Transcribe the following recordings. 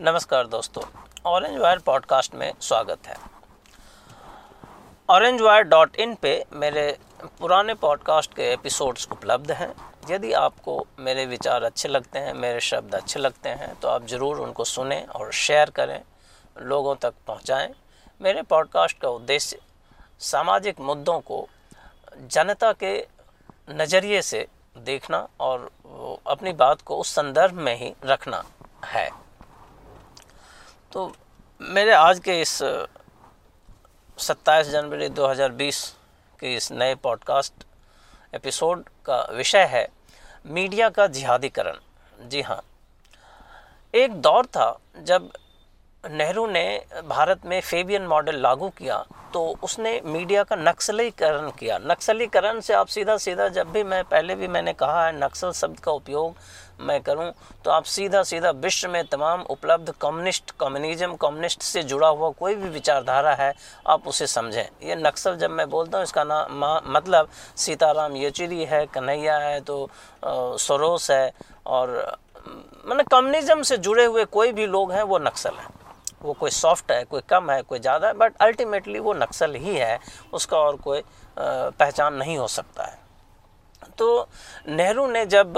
नमस्कार दोस्तों orange wire podcast में स्वागत है। ऑरेंज वायर डॉट इन पे मेरे पुराने पॉडकास्ट के एपिसोड्स उपलब्ध हैं। यदि आपको मेरे विचार अच्छे लगते हैं, मेरे शब्द अच्छे लगते हैं तो आप ज़रूर उनको सुने और शेयर करें, लोगों तक पहुंचाएँ। मेरे पॉडकास्ट का उद्देश्य सामाजिक मुद्दों को जनता के नज़रिए से देखना और अपनी बात को उस संदर्भ में ही रखना है। तो मेरे आज के इस 27 जनवरी 2020 के इस नए पॉडकास्ट एपिसोड का विषय है मीडिया का जिहादीकरण। जी हाँ। एक दौर था जब नेहरू ने भारत में फेबियन मॉडल लागू किया तो उसने मीडिया का नक्सलीकरण किया। नक्सलीकरण से आप सीधा सीधा जब भी मैं, पहले भी मैंने कहा है, नक्सल शब्द का उपयोग मैं करूँ तो आप सीधा सीधा विश्व में तमाम उपलब्ध कम्युनिस्ट, कम्युनिज्म कम्युनिस्ट से जुड़ा हुआ कोई भी विचारधारा है, आप उसे समझें। ये नक्सल जब मैं बोलता हूँ, इसका नाम मतलब सीताराम येचुरी है, कन्हैया है तो सरोस है, और मैंने कम्युनिज्म से जुड़े हुए कोई भी लोग हैं, वो नक्सल हैं। वो कोई सॉफ्ट है, कोई कम है, कोई ज़्यादा है बट अल्टीमेटली वो नक्सल ही है, उसका और कोई पहचान नहीं हो सकता है। तो नेहरू ने जब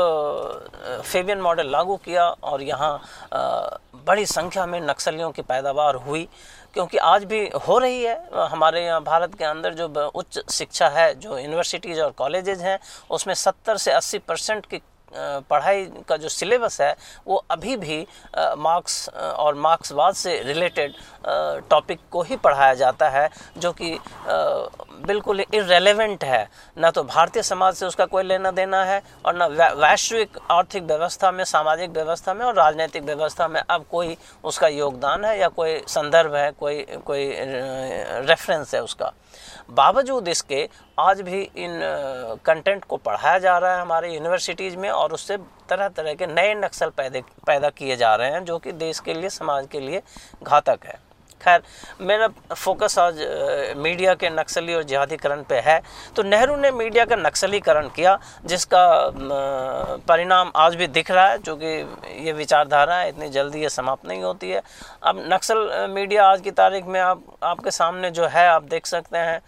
फेवियन मॉडल लागू किया और यहाँ बड़ी संख्या में नक्सलियों की पैदावार हुई, क्योंकि आज भी हो रही है। हमारे यहाँ भारत के अंदर जो उच्च शिक्षा है, जो यूनिवर्सिटीज़ और कॉलेजेज हैं, उसमें 70 से 80 परसेंट की पढ़ाई का जो सिलेबस है, वो अभी भी मार्क्स और मार्क्सवाद से रिलेटेड टॉपिक को ही पढ़ाया जाता है, जो कि बिल्कुल इरेलीवेंट है। ना तो भारतीय समाज से उसका कोई लेना देना है, और ना वैश्विक आर्थिक व्यवस्था में, सामाजिक व्यवस्था में, और राजनीतिक व्यवस्था में अब कोई उसका योगदान है, या कोई संदर्भ है, कोई कोई रेफरेंस है उसका। बावजूद इसके आज भी इन कंटेंट को पढ़ाया जा रहा है हमारे यूनिवर्सिटीज़ में और उससे तरह तरह के नए नक्सल पैदे, पैदा किए जा रहे हैं जो कि देश के लिए, समाज के लिए घातक है। खैर मेरा फोकस आज मीडिया के नक्सली और जिहादीकरण पे है। तो नेहरू ने मीडिया का नक्सलीकरण किया, जिसका परिणाम आज भी दिख रहा है, जो कि ये विचारधारा है, इतनी जल्दी ये समाप्त नहीं होती है। अब नक्सल मीडिया आज की तारीख में आप, आपके सामने जो है, आप देख सकते हैं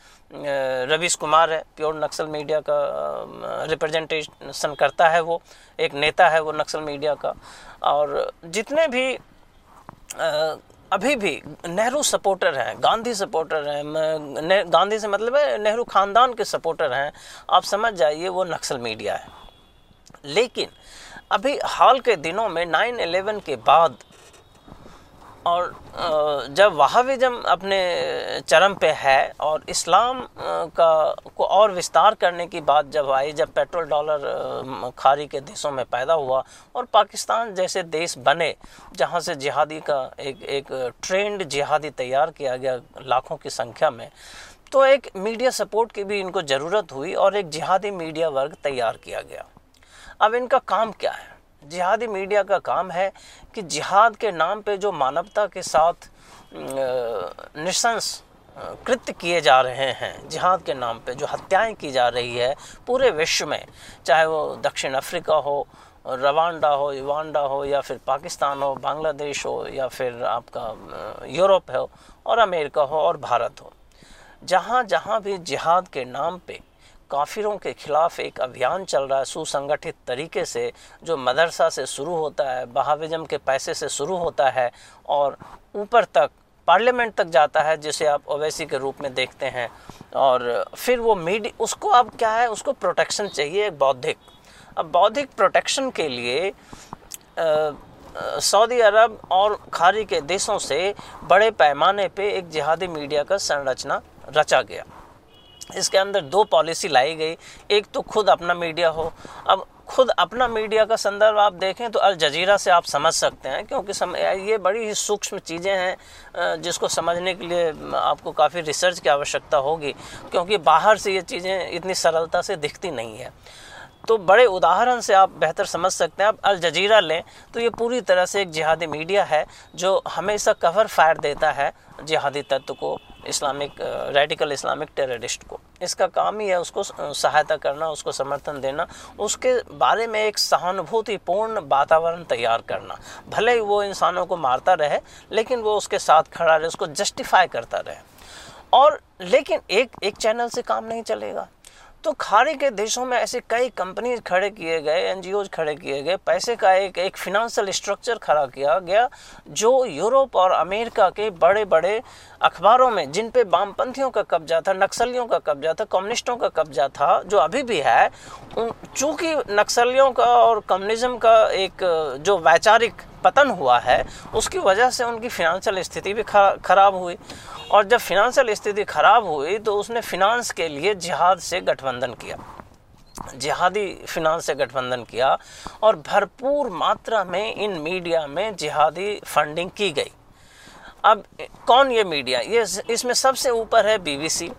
रवीश कुमार है, प्योर नक्सल मीडिया का रिप्रेजेंटेशन करता है वो, एक नेता है वो नक्सल मीडिया का। और जितने भी अभी भी नेहरू सपोर्टर हैं, गांधी सपोर्टर हैं गांधी से मतलब है नेहरू ख़ानदान के सपोर्टर हैं। आप समझ जाइए वो नक्सल मीडिया है। लेकिन अभी हाल के दिनों में 9/11 के बाद और जब वहाविज़म अपने चरम पे है और इस्लाम का, को और विस्तार करने की बात जब आई, जब पेट्रोल डॉलर खारी के देशों में पैदा हुआ और पाकिस्तान जैसे देश बने जहाँ से जिहादी का एक एक ट्रेंड जिहादी तैयार किया गया लाखों की संख्या में तो एक मीडिया सपोर्ट की भी इनको ज़रूरत हुई और एक जिहादी मीडिया वर्ग तैयार किया गया। अब इनका काम क्या है? जिहादी मीडिया का काम है कि जिहाद के नाम पे जो मानवता के साथ निशंस कृत्य किए जा रहे हैं, जिहाद के नाम पे जो हत्याएँ की जा रही है पूरे विश्व में, चाहे वो दक्षिण अफ्रीका हो, रवांडा हो युवांडा हो, या फिर पाकिस्तान हो, बांग्लादेश हो, या फिर आपका यूरोप हो, और अमेरिका हो, और भारत हो जहाँ जहाँ भी जिहाद के नाम पे काफिरों के खिलाफ एक अभियान चल रहा है सुसंगठित तरीके से, जो मदरसा से शुरू होता है, बहाविज़म के पैसे से शुरू होता है और ऊपर तक, पार्लियामेंट तक जाता है, जिसे आप ओवैसी के रूप में देखते हैं। और फिर वो मीडिया उसको अब क्या है, उसको प्रोटेक्शन चाहिए बौद्धिक। अब बौद्धिक प्रोटेक्शन के लिए सऊदी अरब और खारी के देशों से बड़े पैमाने पे एक जिहादी मीडिया का संरचना रचा गया। इसके अंदर दो पॉलिसी लाई गई। एक तो खुद अपना मीडिया हो। अब खुद अपना मीडिया का संदर्भ आप देखें तो अल जजीरा से आप समझ सकते हैं क्योंकि सम, ये बड़ी ही सूक्ष्म चीज़ें हैं जिसको समझने के लिए आपको काफ़ी रिसर्च की आवश्यकता होगी क्योंकि बाहर से ये चीज़ें इतनी सरलता से दिखती नहीं है। तो बड़े उदाहरण से आप बेहतर समझ सकते हैं। आप अल जजीरा लें तो ये पूरी तरह से एक जिहादी मीडिया है जो हमेशा कवर फायर देता है जिहादी तत्व को इस्लामिक रेडिकल इस्लामिक टेररिस्ट को। इसका काम ही है उसको सहायता करना, उसको समर्थन देना, उसके बारे में एक सहानुभूतिपूर्ण वातावरण तैयार करना। भले ही वो इंसानों को मारता रहे, लेकिन वो उसके साथ खड़ा रहे, उसको जस्टिफाई करता रहे। और लेकिन एक एक चैनल से काम नहीं चलेगा। तो खाड़ी के देशों में ऐसे कई कंपनीज़ खड़े किए गए एन खड़े किए गए, पैसे का एक एक फिनेंशियल स्ट्रक्चर खड़ा किया गया, जो यूरोप और अमेरिका के बड़े बड़े अखबारों में, जिन पे वामपंथियों का कब्जा था, नक्सलियों का कब्जा था कम्युनिस्टों का कब्जा था, जो अभी भी है चूँकि नक्सलियों का और कम्युनिज्म का एक, जो वैचारिक पतन हुआ है, उसकी वजह से उनकी फिनेंशियल स्थिति भी खराब हुई। और जब फिनेंशियल स्थिति खराब हुई तो उसने फिनांस के लिए जिहाद से गठबंधन किया। जिहादी फिनांस से गठबंधन किया और भरपूर मात्रा में इन मीडिया में जिहादी फंडिंग की गई। अब कौन ये मीडिया ये इसमें सबसे ऊपर है बीबीसी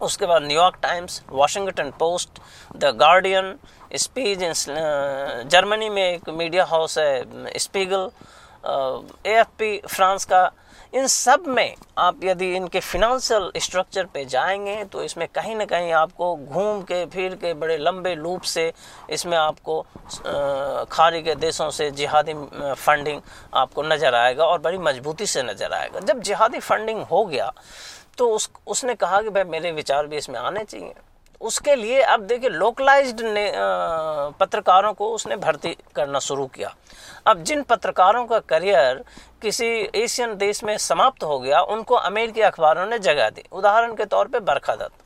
उसके बाद New York Times Washington Post the Guardian स्पीज Germany में एक मीडिया हाउस है स्पीगल एएफपी फ्रांस का इन सब में आप यदि इनके फिनेंशियल स्ट्रक्चर पे जाएँगे तो इसमें कहीं ना कहीं आपको घूम के, फिर के बड़े लंबे लूप से इसमें आपको खारी के देशों से जिहादी फंडिंग आपको नज़र आएगा और बड़ी मजबूती से नज़र आएगा। जब जिहादी फंडिंग हो गया तो उस, उसने कहा कि भाई मेरे विचार भी इसमें आने चाहिए। उसके लिए अब देखिए लोकलाइज्ड ने पत्रकारों को उसने भर्ती करना शुरू किया। अब जिन पत्रकारों का करियर किसी एशियन देश में समाप्त हो गया, उनको अमेरिकी अखबारों ने जगह दी। उदाहरण के तौर पे बरखा दत्त।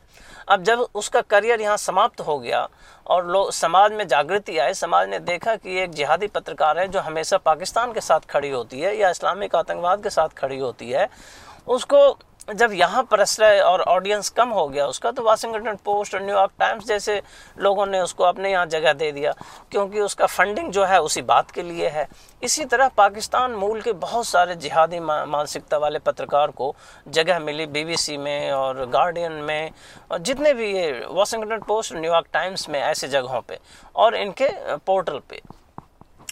अब जब उसका करियर यहाँ समाप्त हो गया और लोग समाज में जागृति आई, समाज ने देखा कि एक जिहादी पत्रकार है जो हमेशा पाकिस्तान के साथ खड़ी होती है या इस्लामिक आतंकवाद के साथ खड़ी होती है, उसको जब यहाँ पर प्रश्रय और ऑडियंस कम हो गया उसका तो वाशिंगटन पोस्ट और न्यूयॉर्क टाइम्स जैसे लोगों ने उसको अपने यहाँ जगह दे दिया, क्योंकि उसका फंडिंग जो है उसी बात के लिए है। इसी तरह पाकिस्तान मूल के बहुत सारे जिहादी मानसिकता वाले पत्रकार को जगह मिली बीबीसी में और गार्डियन में, और जितने भी ये वाशिंगटन पोस्ट न्यूयॉर्क टाइम्स में ऐसे जगहों पर और इनके पोर्टल पे।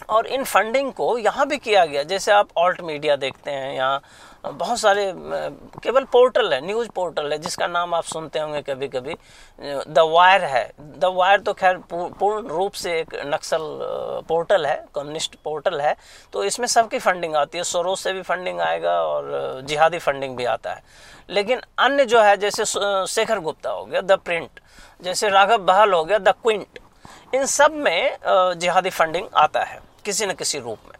और इन फंडिंग को यहाँ भी किया गया, जैसे आप ऑल्ट मीडिया देखते हैं यहाँ बहुत सारे केवल पोर्टल है, न्यूज़ पोर्टल है, जिसका नाम आप सुनते होंगे कभी कभी द वायर है। द वायर तो खैर पूर्ण रूप से एक नक्सल पोर्टल है, कम्युनिस्ट पोर्टल है तो इसमें सबकी फंडिंग आती है। सरोज से भी फंडिंग आएगा और जिहादी फंडिंग भी आता है। लेकिन अन्य जो है, जैसे शेखर गुप्ता हो गया, द प्रिंट, जैसे राघव बहल हो गया, द क्विंट, इन सब में जिहादी फंडिंग आता है, किसी न किसी रूप में।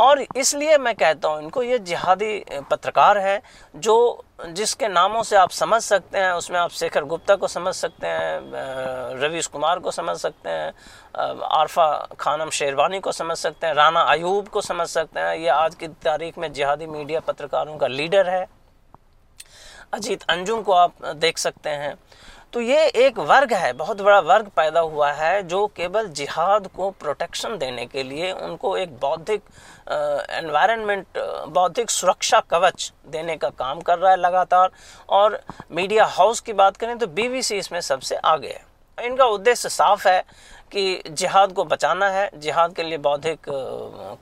और इसलिए मैं कहता हूँ, इनको ये जिहादी पत्रकार है, जो जिसके नामों से आप समझ सकते हैं, उसमें आप शेखर गुप्ता को समझ सकते हैं रवीश कुमार को समझ सकते हैं आरफा खानम शेरवानी को समझ सकते हैं राना अयूब को समझ सकते हैं। ये आज की तारीख में जिहादी मीडिया पत्रकारों का लीडर है। अजीत अंजुम को आप देख सकते हैं। तो ये एक वर्ग है, बहुत बड़ा वर्ग पैदा हुआ है, जो केवल जिहाद को प्रोटेक्शन देने के लिए उनको एक बौद्धिक एनवायरनमेंट बौद्धिक सुरक्षा कवच देने का काम कर रहा है लगातार। और मीडिया हाउस की बात करें तो बीबीसी इसमें सबसे आगे है। इनका उद्देश्य साफ़ है कि जिहाद को बचाना है, जिहाद के लिए बौद्धिक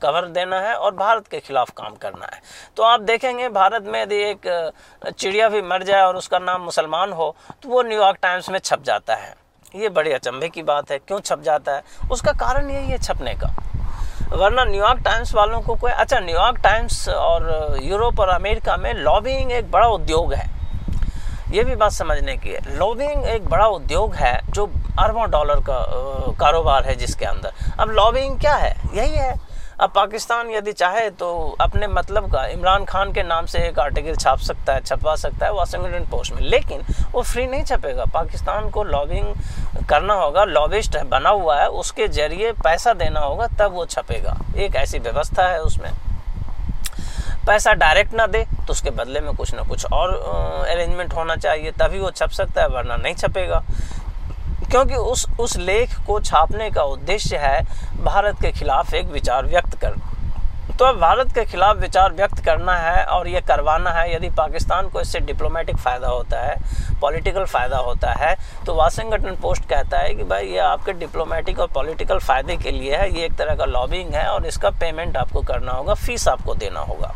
कवर देना है और भारत के खिलाफ काम करना है। तो आप देखेंगे भारत में यदि एक चिड़िया भी मर जाए और उसका नाम मुसलमान हो तो वो न्यूयॉर्क टाइम्स में छप जाता है। ये बड़े अचंभे की बात है। क्यों छप जाता है? उसका कारण यही है छपने का। वरना न्यूयॉर्क टाइम्स वालों को कोई अच्छा न्यूयॉर्क टाइम्स और यूरोप और अमेरिका में लॉबिंग एक बड़ा उद्योग है। ये भी बात समझने की है। लॉबिंग एक बड़ा उद्योग है जो अरबों डॉलर का कारोबार है जिसके अंदर। अब लॉबिंग क्या है? यही है। अब पाकिस्तान यदि चाहे तो अपने मतलब का इमरान खान के नाम से एक आर्टिकल छाप सकता है, छपवा सकता है वाशिंगटन पोस्ट में। लेकिन वो फ्री नहीं छपेगा। पाकिस्तान को लॉबिंग करना होगा लॉबिस्ट बना हुआ है, उसके ज़रिए पैसा देना होगा, तब वो छपेगा। एक ऐसी व्यवस्था है उसमें। पैसा डायरेक्ट ना दे तो उसके बदले में कुछ ना कुछ और अरेंजमेंट होना चाहिए, तभी वो छप सकता है, वरना नहीं छपेगा। क्योंकि उस उस लेख को छापने का उद्देश्य है भारत के खिलाफ एक विचार व्यक्त कर तो अब भारत के खिलाफ विचार व्यक्त करना है और ये करवाना है, यदि पाकिस्तान को इससे डिप्लोमेटिक फ़ायदा होता है पॉलिटिकल फ़ायदा होता है तो वाशिंगटन पोस्ट कहता है कि भाई ये आपके डिप्लोमेटिक और पॉलिटिकल फ़ायदे के लिए है, ये एक तरह का लॉबिंग है और इसका पेमेंट आपको करना होगा फ़ीस आपको देना होगा।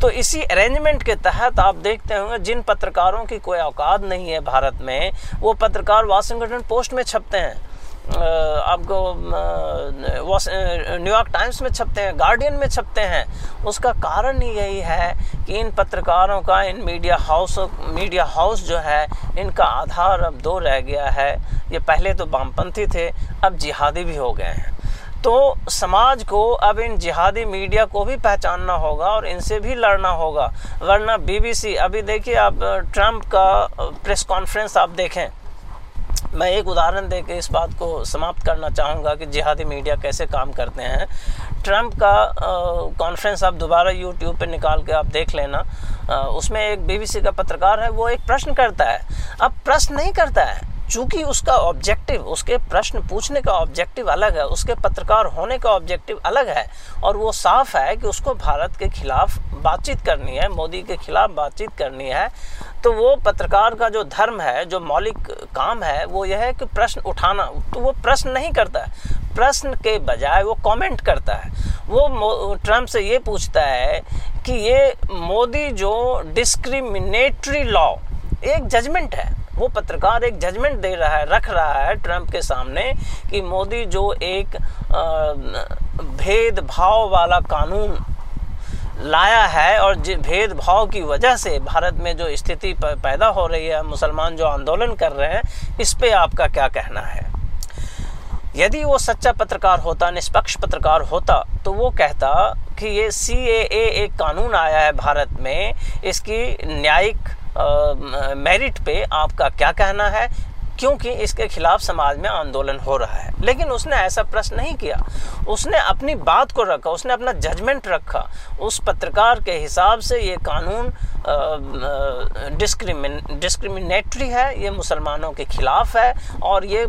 तो इसी अरेंजमेंट के तहत आप देखते होंगे, जिन पत्रकारों की कोई औकात नहीं है भारत में, वो पत्रकार वाशिंगटन पोस्ट में छपते हैं। आपको न्यूयॉर्क टाइम्स में छपते हैं, गार्डियन में छपते हैं। उसका कारण ही यही है कि इन पत्रकारों का, इन मीडिया हाउस मीडिया हाउस जो है, इनका आधार अब दो रह गया है। ये पहले तो वामपंथी थे, अब जिहादी भी हो गए हैं। तो समाज को अब इन जिहादी मीडिया को भी पहचानना होगा और इनसे भी लड़ना होगा। वरना बीबीसी अभी देखिए आप ट्रंप का प्रेस कॉन्फ्रेंस आप देखें। मैं एक उदाहरण दे के इस बात को समाप्त करना चाहूँगा कि जिहादी मीडिया कैसे काम करते हैं। ट्रंप का कॉन्फ्रेंस आप दोबारा यूट्यूब पे निकाल के आप देख लेना। आ, उसमें एक बीबीसी का पत्रकार है वो एक प्रश्न करता है। अब प्रश्न नहीं करता है चूँकि उसका ऑब्जेक्टिव उसके प्रश्न पूछने का ऑब्जेक्टिव अलग है, उसके पत्रकार होने का ऑब्जेक्टिव अलग है, और वो साफ़ है कि उसको भारत के खिलाफ बातचीत करनी है, मोदी के खिलाफ बातचीत करनी है। तो वो पत्रकार का जो धर्म है, जो मौलिक काम है, वो यह है कि प्रश्न उठाना तो वो प्रश्न नहीं करता है। प्रश्न के बजाय वो कमेंट करता है। वो ट्रंप से ये पूछता है कि ये मोदी जो डिस्क्रिमिनेटरी लॉ एक जजमेंट है। वो पत्रकार एक जजमेंट दे रहा है, रख रहा है ट्रंप के सामने कि मोदी जो एक भेदभाव वाला कानून लाया है और भेदभाव की वजह से भारत में जो स्थिति पैदा हो रही है, मुसलमान जो आंदोलन कर रहे हैं, इस पे आपका क्या कहना है? यदि वो सच्चा पत्रकार होता, निष्पक्ष पत्रकार होता तो वो कहता कि ये सी एक कानून आया है भारत में, इसकी न्यायिक मेरिट पे आपका क्या कहना है? क्योंकि इसके खिलाफ समाज में आंदोलन हो रहा है। लेकिन उसने ऐसा प्रश्न नहीं किया। उसने अपनी बात को रखा, उसने अपना जजमेंट रखा। उस पत्रकार के हिसाब से ये कानून डिस्क्रिमिन डिस्क्रिमिनेटरी है, ये मुसलमानों के खिलाफ है। और ये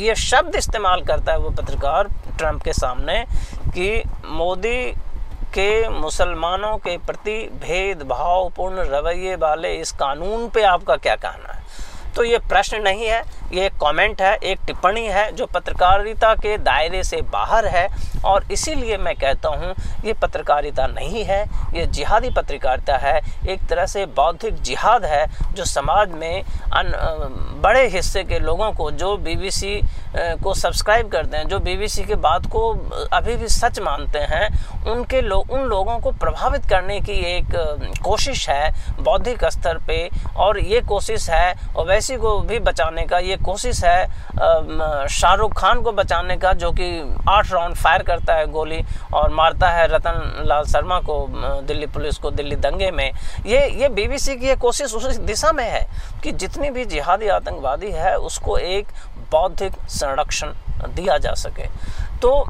ये शब्द इस्तेमाल करता है वो पत्रकार ट्रंप के सामने कि मोदी के मुसलमानों के प्रति भेदभावपूर्ण रवैये वाले इस कानून पे आपका क्या कहना है? तो ये प्रश्न नहीं है। ये कमेंट है, एक टिप्पणी है जो पत्रकारिता के दायरे से बाहर है और इसीलिए मैं कहता हूँ, ये पत्रकारिता नहीं है, ये जिहादी पत्रकारिता है। एक तरह से बौद्धिक जिहाद है जो समाज में अन बड़े हिस्से के लोगों को, जो बीबीसी को सब्सक्राइब करते हैं, जो बीबीसी के बात को अभी भी सच मानते हैं, उनके लोग उन लोगों को प्रभावित करने की एक कोशिश है बौद्धिक स्तर पे और ये कोशिश है ओवैसी को भी बचाने का, ये कोशिश है शाहरुख खान को बचाने का, जो कि आठ राउंड फायर करता है गोली और मारता है रतन लाल शर्मा को दिल्ली पुलिस को दिल्ली दंगे में। ये ये बीबीसी की ये कोशिश उस दिशा में है कि जितनी भी जिहादी आतंकवादी है, उसको एक बौद्धिक संरक्षण दिया जा सके। तो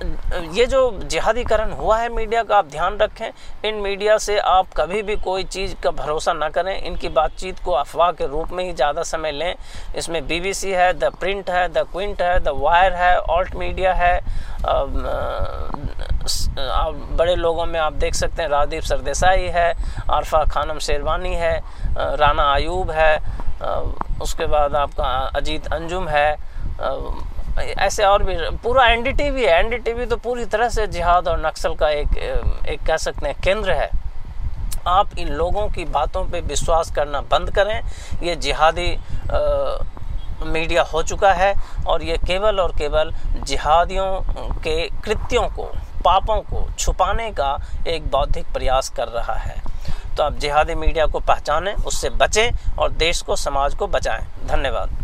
ये जो जिहादीकरण हुआ है मीडिया का, आप ध्यान रखें, इन मीडिया से आप कभी भी कोई चीज़ का भरोसा ना करें। इनकी बातचीत को अफवाह के रूप में ही ज़्यादा समय लें। इसमें बीबीसी है, द प्रिंट है, द क्विंट है, द वायर है, ऑल्ट मीडिया है। आप बड़े लोगों में आप देख सकते हैं राजदीप सरदेसाई है, आरफा खानम शेरवानी है राना आयूब है उसके बाद आपका अजीत अंजुम है ऐसे और भी पूरा एनडीटीवी है। एनडीटीवी तो पूरी तरह से जिहाद और नक्सल का एक एक कह सकते हैं केंद्र है। आप इन लोगों की बातों पे विश्वास करना बंद करें। ये जिहादी आ, मीडिया हो चुका है और ये केवल और केवल जिहादियों के कृत्यों को पापों को छुपाने का एक बौद्धिक प्रयास कर रहा है। तो आप जिहादी मीडिया को पहचानें उससे बचें और देश को समाज को बचाएँ। धन्यवाद।